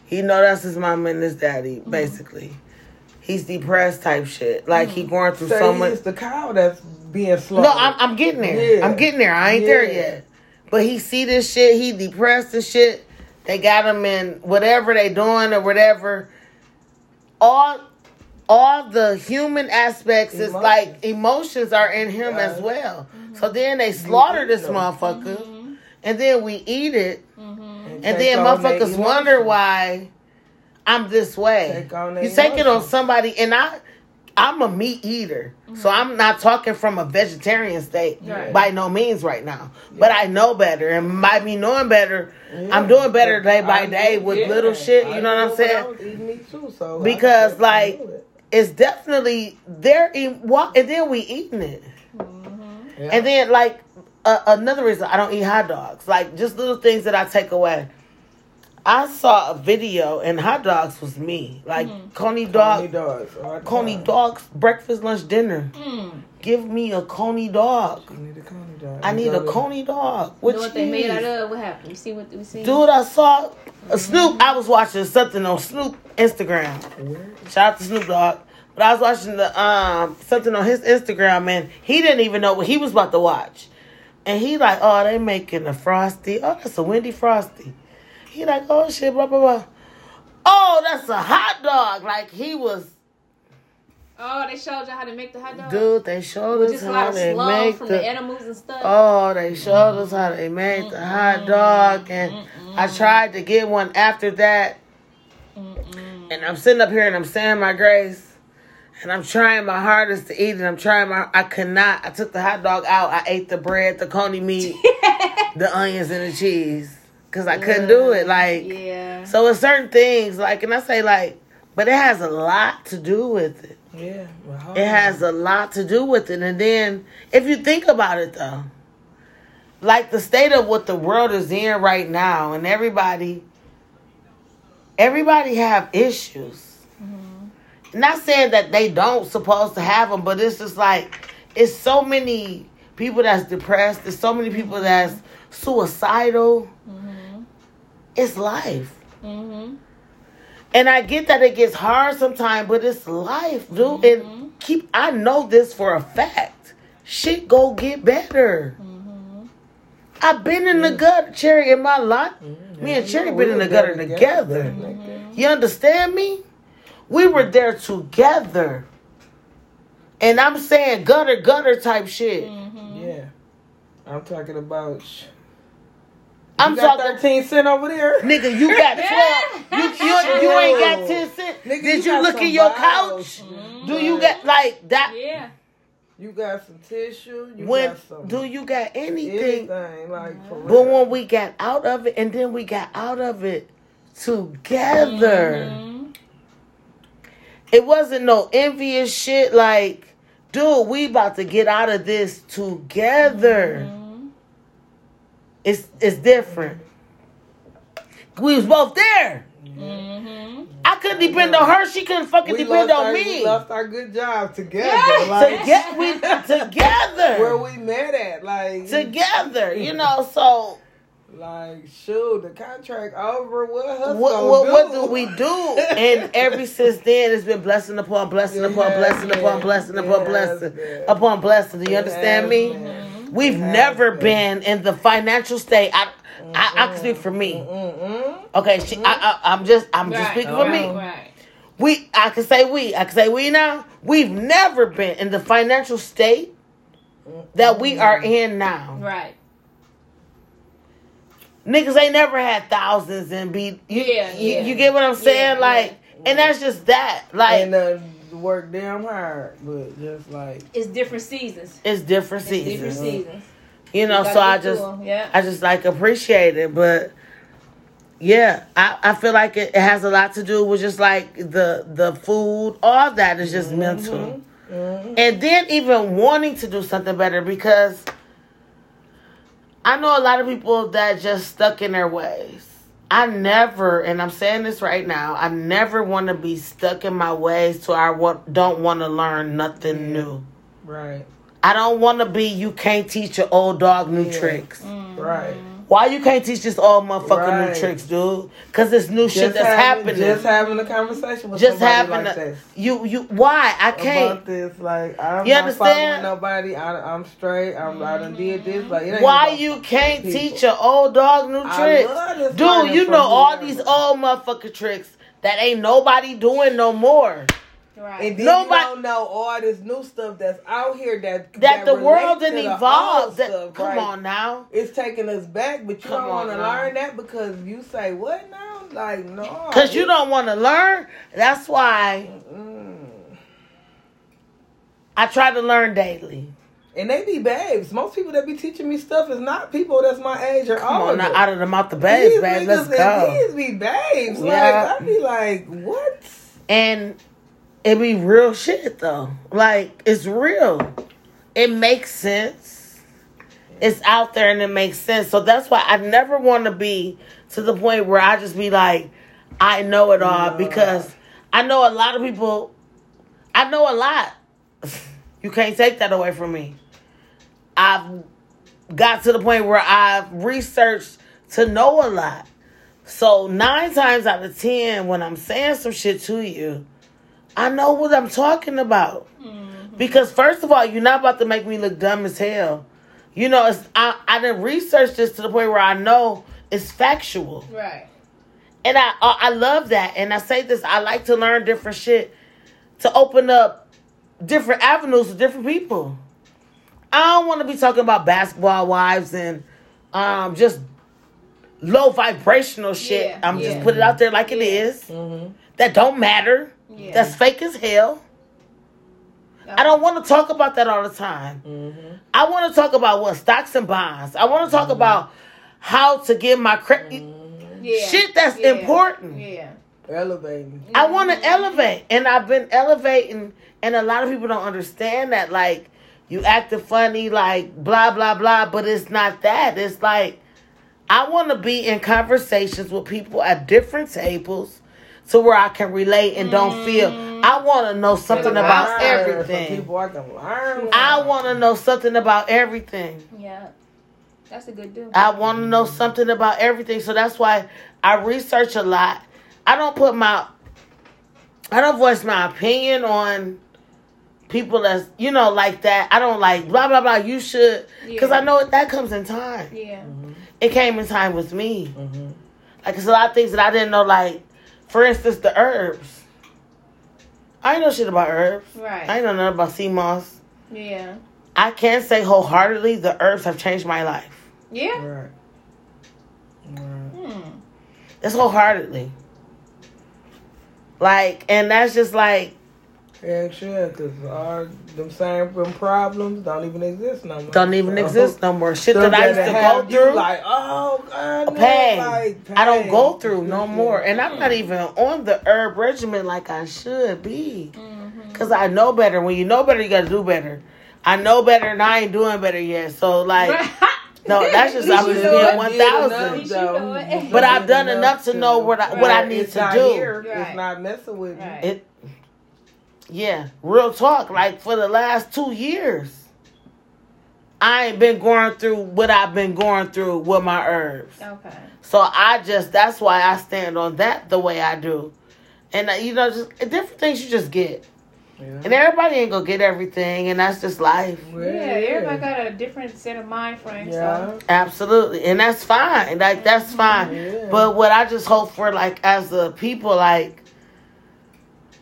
He know that's his mom and his daddy,
Mm-hmm.
basically. He's depressed type shit. Like he mm. going through
Say
so much.
it's the cow that's being slaughtered.
No, I'm, I'm getting there.
Yeah.
I'm getting there. I ain't there yet. But he see this shit. He depressed and shit. They got him in whatever they doing or whatever. All, all the human aspects is like emotions are in him as
Right.
well. Mm-hmm. So then they slaughter this
them.
motherfucker,
Mm-hmm.
and then we eat it, mm-hmm. and
take
then motherfuckers wonder why I'm this way. You take it on somebody, and I, I'm a meat eater, so I'm not talking from a vegetarian state
Right.
by no means right now. But I know better, and by me knowing better,
Yeah.
I'm doing better day by
I
day with
yeah.
little shit.
I
You know what I'm saying?
meat too, so
Because, like,
it.
It's definitely there. And then we eating it.
Yeah.
And then like uh, another reason I don't eat hot dogs, like just little things that I take away. I saw a video and hot dogs was me, like Coney
Coney
dog,
dogs. all the
Coney
time.
dogs, breakfast, lunch, dinner.
Mm.
Give me a Coney dog.
You need a Coney dog.
I
You
need a
gotta-
Coney dog.
You know what they made out of? What happened? You see what we see?
Dude, I saw a Snoop. I was watching something on Snoop Instagram.
Where?
Shout out to Snoop Dogg. But I was watching the um something on his Instagram and he didn't even know what he was about to watch. And he like, oh, they making a frosty. Oh, that's a Wendy Frosty. He like, oh shit, blah blah blah. Oh, that's a hot dog. Like he was,
Oh, they showed you how to make the hot dog.
dude. They showed us how
lot of
they
slug
make
from
the.
the animals and stuff.
Oh, they showed us how they made the hot dog, and I tried to get one after that. And I'm sitting up here and I'm saying my grace, and I'm trying my hardest to eat it. I'm trying my, I could not. I took the hot dog out. I ate the bread, the coney meat, the onions, and the cheese, cause I couldn't do it. Like,
yeah.
so with certain things, like, and I say like, but it has a lot to do with it.
Yeah. well,
It has a lot to do with it. And then if you think about it though, like the state of what the world is in right now and everybody everybody have issues. Not saying that they don't supposed to have them, but it's just like it's so many people that's depressed, there's so many people that's suicidal. It's life.
Mm-hmm.
And I get that it gets hard sometimes, but it's life, dude. And keep I know this for a fact. Shit go get better. I've been in the gutter, Cherry, in my life. Me and Cherry been in the gutter together. You understand me? We were there together. And I'm saying gutter, gutter type shit.
Yeah. I'm talking about. sh-
I'm
you got
talking,
13 cent over there?
nigga, you got 12. You, you, you ain't got 10 cents.
Nigga,
Did
you
you look
some
in your
bottles.
couch? Do you got, like, that?
Yeah.
You got some tissue. You
when
got some.
do you got anything?
anything like
But
real.
when we got out of it, and then we got out of it together,
Mhm.
it wasn't no envious shit. Like, dude, we about to get out of this together.
Mhm.
It's it's different. We was both there.
Mhm.
I couldn't depend on her. She couldn't fucking
We
depend on
our,
me.
We lost our good job together.
Yes.
Like,
Toge- we together.
where we met at, like
together, you know. So
Like, shoot, the contract over. What us
what what,
do?
what do we do? And every since then, it's been blessing upon blessing upon
Yeah,
blessing upon blessing
yeah,
upon
it
blessing
been.
upon blessing. Do you
It
understand
has
me?
Been.
We've
It
never
been.
been in the financial state. I I, I can speak for me.
Mm-mm.
Okay, she, I, I, I'm just I'm just
Right,
speaking for
right,
me.
Right.
We I can say we I can say we now. We've never been in the financial state that we are in now.
Right.
Niggas ain't never had thousands and be you,
Yeah,
you,
yeah.
you get what I'm saying?
Yeah,
like and that's just that. Like
and uh, work damn hard, but just like
It's different seasons.
it's different
It's
seasons.
different seasons.
You know,
Gotta
so I
just to
just
'em, yeah.
I just like appreciate it, but yeah, I, I feel like it, it has a lot to do with just like the the food, all that is just mental. Mm-hmm. Mm-hmm. And then even wanting to do something better because I know a lot of people that just stuck in their ways. I never, and I'm saying this right now, I never want to be stuck in my ways so I don't want to learn nothing new.
right,
I don't want to be you can't teach your old dog new
Yeah.
tricks. Mm.
right.
Why you can't teach this old motherfucker
Right.
new tricks, dude? Cause it's new shit that's
having,
happening.
Just having a conversation with
Just
somebody
having
like
a,
this.
you you why I can't.
About this, like I'm
You
not
understand?
following nobody. I, I'm straight. I'm, I done did this. Like it
Why you can't
people.
teach your old dog new tricks? Dude, you know all these old motherfucker tricks that ain't nobody doing no more.
Right.
And then
Nobody-
you don't know all this new stuff that's out here that
That, the world didn't evolve. That,
stuff,
come
right?
on now.
It's taking us back, but you
Come
don't want to learn that because you say what now? Like no,
Cause you don't want to learn. That's why
Mm.
I try to learn daily.
And they be babes. Most people that be teaching me stuff is not people that's my age or
Come on
older.
now, out of the mouth the babes,
These
babe. Let's go.
These be babes.
Yeah.
Like I be like, what?
And it be real shit though. Like it's real. It makes sense. It's out there and it makes sense. So that's why I never want to be to the point where I just be like, I know it all
No.
because I know a lot of people. I know a lot. You can't take that away from me. I've got to the point where I've researched to know a lot. So nine times out of ten, when I'm saying some shit to you, I know what I'm talking about. Because first of all, you're not about to make me look dumb as hell. You know, it's, I I didn't research this to the point where I know it's factual,
Right.
and I I I love that. And I say this, I like to learn different shit to open up different avenues to different people. I don't want to be talking about basketball wives and um just low vibrational shit.
Yeah,
I'm
yeah.
just put it out there like it
Yeah.
is.
Mm-hmm.
That don't matter.
Yeah.
That's fake as hell. I don't want to talk about that all the time.
Mm-hmm.
I want to talk about what stocks and bonds. I want to talk mm-hmm. about how to get my credit. Mm-hmm.
Yeah.
Shit that's
Yeah.
important.
Yeah.
Elevating.
I want to mm-hmm. elevate, and I've been elevating, and a lot of people don't understand that. Like you acting funny, like blah blah blah, but it's not that. It's like I want to be in conversations with people at different tables, to where I can relate and don't feel. I want to know something about everything.
People I can learn.
I want to know something about everything.
Yeah. That's a good deal.
I want to know something about everything. So that's why I research a lot. I don't put my, I don't voice my opinion on people that's, you know, like that. I don't like blah, blah, blah. You should. Because
Yeah.
I know that comes in time.
yeah.
It came in time with me.
Mhm.
Like, it's a lot of things that I didn't know. Like, for instance, the herbs. I ain't know shit about herbs.
Right.
I ain't know nothing about sea moss.
Yeah.
I can't say wholeheartedly the herbs have changed my life.
Yeah.
Right. Right.
Hmm.
That's wholeheartedly. Like, and that's just like,
Yeah, sure, because all them same problems don't even exist no more.
don't even
So,
exist no more. Shit
stuff
that I used to go through,
Like, oh, God, no,
pain.
like,
I don't go through no
Yeah.
more. And I'm not even on the herb regimen like I should be.
Mm-hmm.
Cause I know better. When you know better, you gotta do better. I know better, and I ain't doing better yet. So like, no, that's just
At
I'm just being
it.
one
Did enough,
thousand.
But
But I've done enough to know what I what I need
It's
to
not
do.
Here.
Right.
It's not messing with you.
Right.
It, yeah, real talk. Like for the last two years, I ain't been going through what I've been going through with my herbs.
Okay.
So I just that's why I stand on that the way I do, and uh, you know, just different things you just get, and everybody ain't gonna get everything, and that's just life.
Yeah, everybody got a different set of mind frames.
Yeah.
So.
Absolutely, and that's fine. Like that's fine.
Yeah.
But what I just hope for, like as a people, like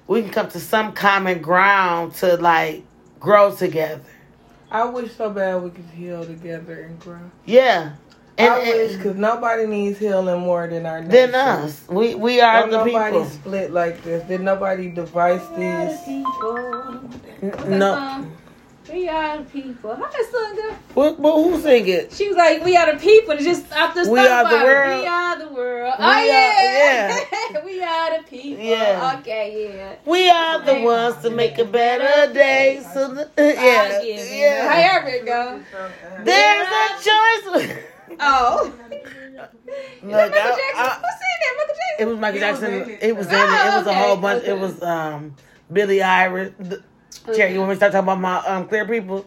we can come to some common ground to like grow together.
I wish so bad we could heal together and grow.
Yeah, and,
I wish because nobody needs healing more than our
than
nation.
us, we we are
Don't
the
nobody
people.
split like this. Did nobody device these?
No,
We are the people. How that song go?
what, but who sing it?
She was like, "We are the people." It's just after
We are the world.
We are the world.
We
oh
are-
yeah, we are the people.
Yeah.
Okay, yeah.
We are the ones to make a better day. So the, yeah,
I get it.
yeah.
However it go.
There's a choice.
Oh.
Look,
Michael Jackson.
I- I-
Who said that? Michael Jackson.
It was Michael
He was
Jackson.
in it.
It was in it.
Oh,
It was a whole bunch.
okay.
It was um Billy Irish. The, Cherry, you want me to start talking about my um clear people?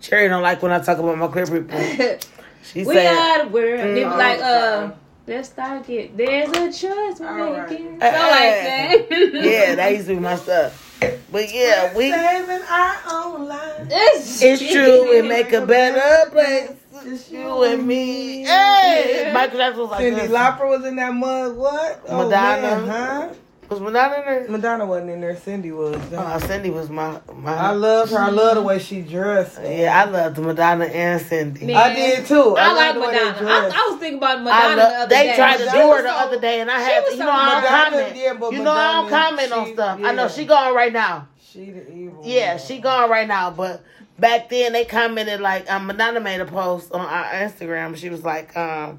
Cherry don't like when I talk about my clear people. She
we
said,
are the world.
Mm.
They was like,
Oh,
uh, let's start it. There's a choice we're
All right.
making.
Eh,
So like that.
"Yeah, that used to be my stuff." But yeah, we.
saving our own lives.
It's,
It's true. We make a better place. It's you and me. Hey,
Yeah.
Michael Jackson was like Cyndi.
Lauper was in that mug. What? Oh,
Madonna.
man, huh?
Was Madonna in there?
Madonna wasn't in there. Cyndi was.
Oh, Cyndi was my my.
I love her. I love the way she dressed.
yeah, I loved Madonna and Cyndi.
Man.
I did too.
I,
love
like
the way they
Madonna. I. I was thinking about
I
Madonna the
love,
other
they
day.
tried to
She
do her the
so-
other day, and I had,
was
you
so
know, I don't comment.
yeah, but
you know, I don't
Madonna,
comment on
she-
stuff. I know
yeah.
she gone right now.
She the evil.
Yeah,
one.
she gone right now. But back then, they commented like, um, Madonna made a post on our Instagram. She was like, um,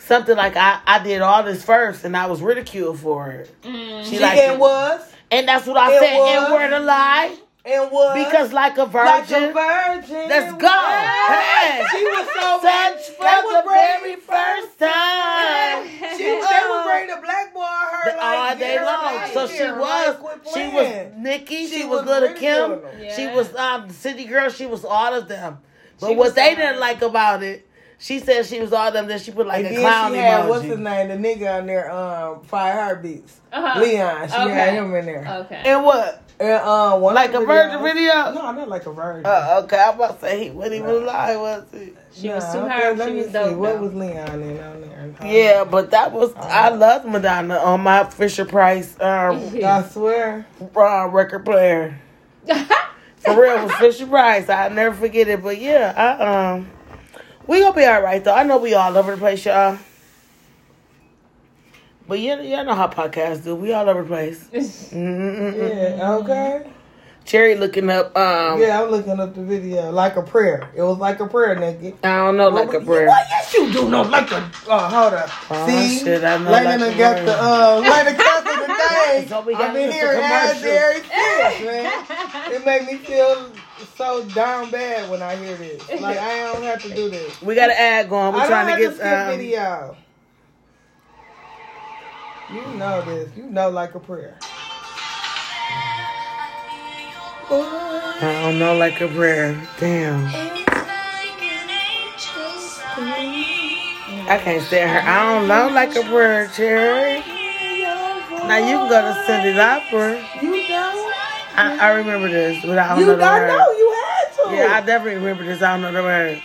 something like, I, I did all this first, and I was ridiculed for it.
Mm.
She
She
like,
and was
and that's what I
It
said.
was.
And where to lie?
and was
Because like a
like
virgin.
a virgin.
Let's go. Hey.
She was so
Such for
That was
the very first time.
She they would bring the black boy her
The-
like
all day long.
out
So
here,
she was,
quit
she was Nicki, she,
She
was
was
Little Kim,
ridiculing them.
she was um the City Girl, she was all of them. But
She
what they didn't like about it, she said she was all them. Then she put like
and
a
then
clown
she had what's
emoji.
his name, the nigga on there, um, Five Heartbeats,
Uh-huh.
Leon. She
Okay.
had him in there.
Okay.
And what?
And uh, one
Like a virgin
videos-
video?
No, I'm not like a virgin.
Oh, okay. I'm about to say he wasn't even lying, was he?
She was
Nah,
too
okay,
hard. She
me
was
see.
dope.
What was Leon in on there?
Yeah, but that was I loved Madonna on my Fisher Price um,
I swear.
uh, record player. For real, it was Fisher Price. I'll never forget it. But yeah, I um, we gonna be all right though. I know we all over the place, y'all. But yeah, y'all know how podcasts do. We all over the place.
Yeah, okay.
Cherry looking up. Um,
Yeah, I'm looking up the video. Like a prayer. It was like a prayer, nigga.
I don't know, like a prayer.
Well, yes, you do know like a. Oh, hold up.
Oh,
See,
shit, I know
Lena
like
got the uh, Lena got the thing.
So we got
I've been hearing
commercial.
there since, man. It make me feel so down bad when I hear this. Like I don't have to do this.
We got an ad going. We're
I
trying
don't
to
have
get
to
um,
video. You know this. You know like a prayer.
I don't know, like a prayer. Damn. I can't stand her. I don't know, like a prayer, Cherry. Now you can go to Cyndi Lauper.
You don't.
I, I remember this, but I don't
You
know the
don't
words.
know. You had to.
Yeah, I definitely remember this. I don't know the words.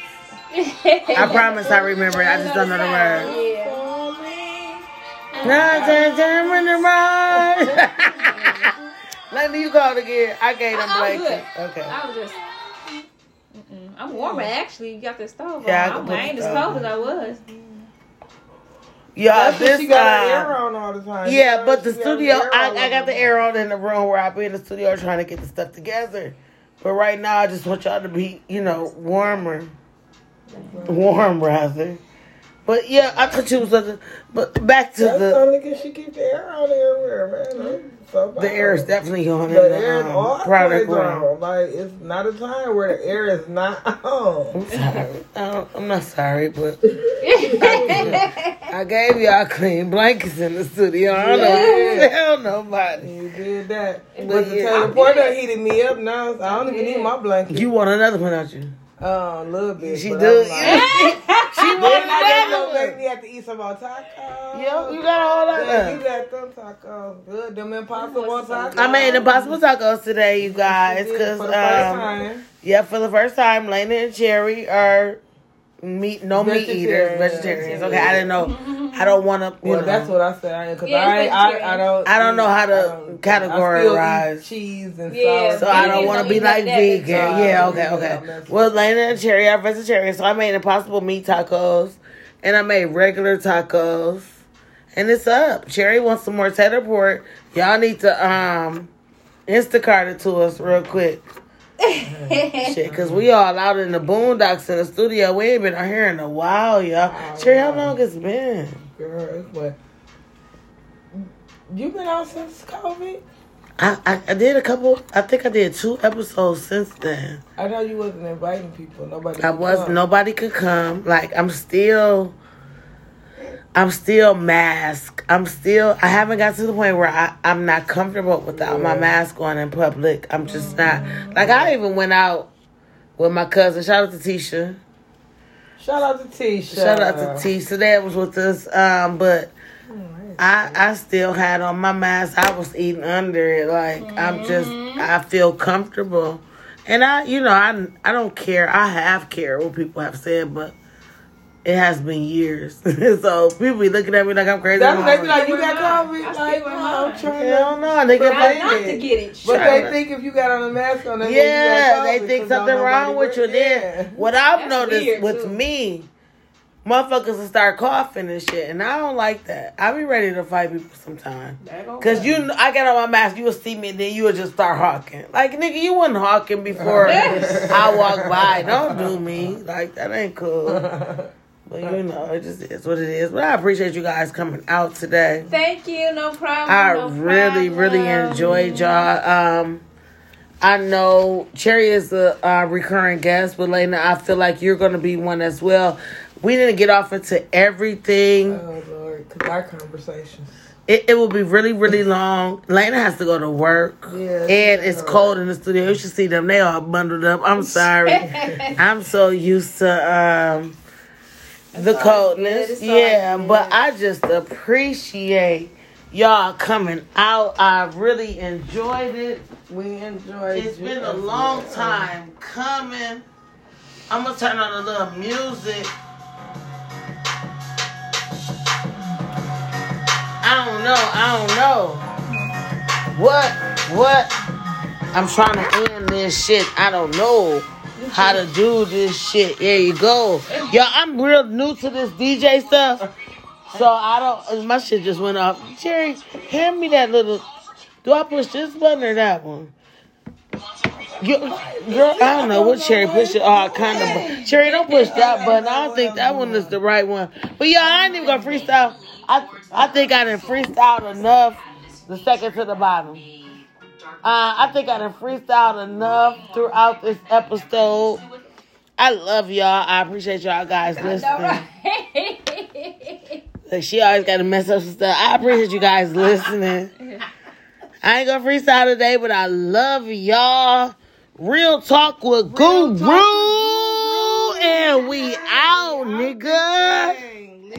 I promise I remember it. I just don't know the words.
Yeah.
Nothing in the road. Let me you go again. I gave them
I'm
blanket.
good.
Okay.
I was just. Mm-mm. I'm warmer mm. actually. You got the stove
Yeah, I
on.
can
I'm-
put
I ain't as cold as I was.
Yeah,
That's
this
she got
uh,
air on all the time.
Yeah, but the
she got her
studio, I, I got the air on in the room where I be in the studio trying to get the stuff together. But right now, I just want y'all to be, you know, warmer. Warm, rather. But yeah, I thought you was looking. But back to
That's
the
only because she keep the air on everywhere, man. So
the air is definitely on
The
the
air is
um,
always
product
on. Like it's not a time where the air is not on.
I'm sorry. I I'm not sorry, but I gave y'all clean blankets in the studio. I don't know.
Yeah.
Hell nobody.
You did that.
But
But the
yeah.
teleporter heated me up now. So I don't even need my blanket.
You want another one, don't you?
Uh, a little bit.
She
but
do.
Like,
she
Then
wanted
I just
another
gonna make
one.
me have to eat some more tacos.
Yo, you got all
Yeah,
that.
you got them tacos. Good. Them impossible tacos.
I made impossible tacos today, you guys, because
for the first
um, yeah, for the first time, Lena and Cherry are meat, no meat eaters,
Vegetarians.
vegetarians. Okay, I didn't know. I don't want to. You
Well,
know,
that's what I said. Because
Yeah,
I,
it's
I. I don't.
I don't know how to
I
categorize.
I still eat cheese and
Yeah,
sauce.
So I don't want to be
eat
like vegan.
vegan.
Yeah, okay, okay. Well, Lena and Cherry are vegetarian, so I made impossible meat tacos, and I made regular tacos, and it's up. Cherry wants some more tater pork. Y'all need to um Instacart it to us real quick. Shit, cause we all out in the boondocks in the studio. We ain't been out here in a while, y'all. Oh, Cherry, how long it's been?
Girl, it's what? You been out since COVID?
I, I I did a couple. I think I did two episodes since then.
I know you wasn't inviting people. Nobody.
I was
come.
nobody could come. Like I'm still I'm still masked. I'm still I haven't got to the point where I, I'm not comfortable without my mask on in public. I'm just not like I even went out with my cousin. Shout out to Tisha.
Shout out to Tisha.
Shout out to Tisha. That was with us. Um, but I I still had on my mask. I was eating under it. Like I'm just I feel comfortable. And I you know, I I don't care. I have cared what people have said, but it has been years. so people be looking at me like I'm crazy.
That's
I'm
what they be
like,
like. You got
I
COVID?
still
Like,
wear
no,
mine.
I'm trying
Hell
to.
no, nigga.
But
Try
If
not
I,
to get it.
But they think if you got on a mask on, that means
yeah,
you got
they think something wrong with you. Then what I've
That's
noticed with
too.
me, motherfuckers will start coughing and shit, and I don't like that. I be ready to fight people sometime. Cause you, I got on my mask, you will see me, and then you will just start hawking. Like nigga, you wasn't hawking before I walk by. Don't do me like that. Ain't cool. But you know, it just is what it is. But I appreciate you guys coming out today.
Thank you. No problem.
I
no
really, really
problem.
enjoyed y'all. Um, I know Cherry is a uh, recurring guest, but Lena, I feel like you're going to be one as well. We didn't get off into everything.
Oh Lord, cause our conversations.
It, it will be really, really long. Lena has to go to work,
Yeah,
and it's
alright.
cold in the studio. You should see them; they all bundled up. I'm sorry. I'm so used to um, the coldness.
It's all
Yeah,
good.
but I just appreciate y'all coming out. I really enjoyed it.
We enjoyed.
It's
you
been a long
well.
time coming. I'm gonna turn on a little music. I don't know. I don't know. What? What? I'm trying to end this shit. I don't know how to do this shit. There you go. Yo, I'm real new to this DJ stuff. So I don't. My shit just went off. Cherry, hand me that little. Do I push this button or that one? You, girl, I don't know what Cherry push it. Oh, kind of. Cherry, don't push that button. I don't think that one is the right one. But yeah, I ain't even gonna freestyle. I I think I done freestyle enough. The second to the bottom. Uh, I think I done freestyled enough throughout this episode. I love y'all. I appreciate y'all guys listening. Like she always got to mess up some stuff. I appreciate you guys listening. I ain't gonna freestyle today, but I love y'all. Real talk with Guru, and we out, nigga.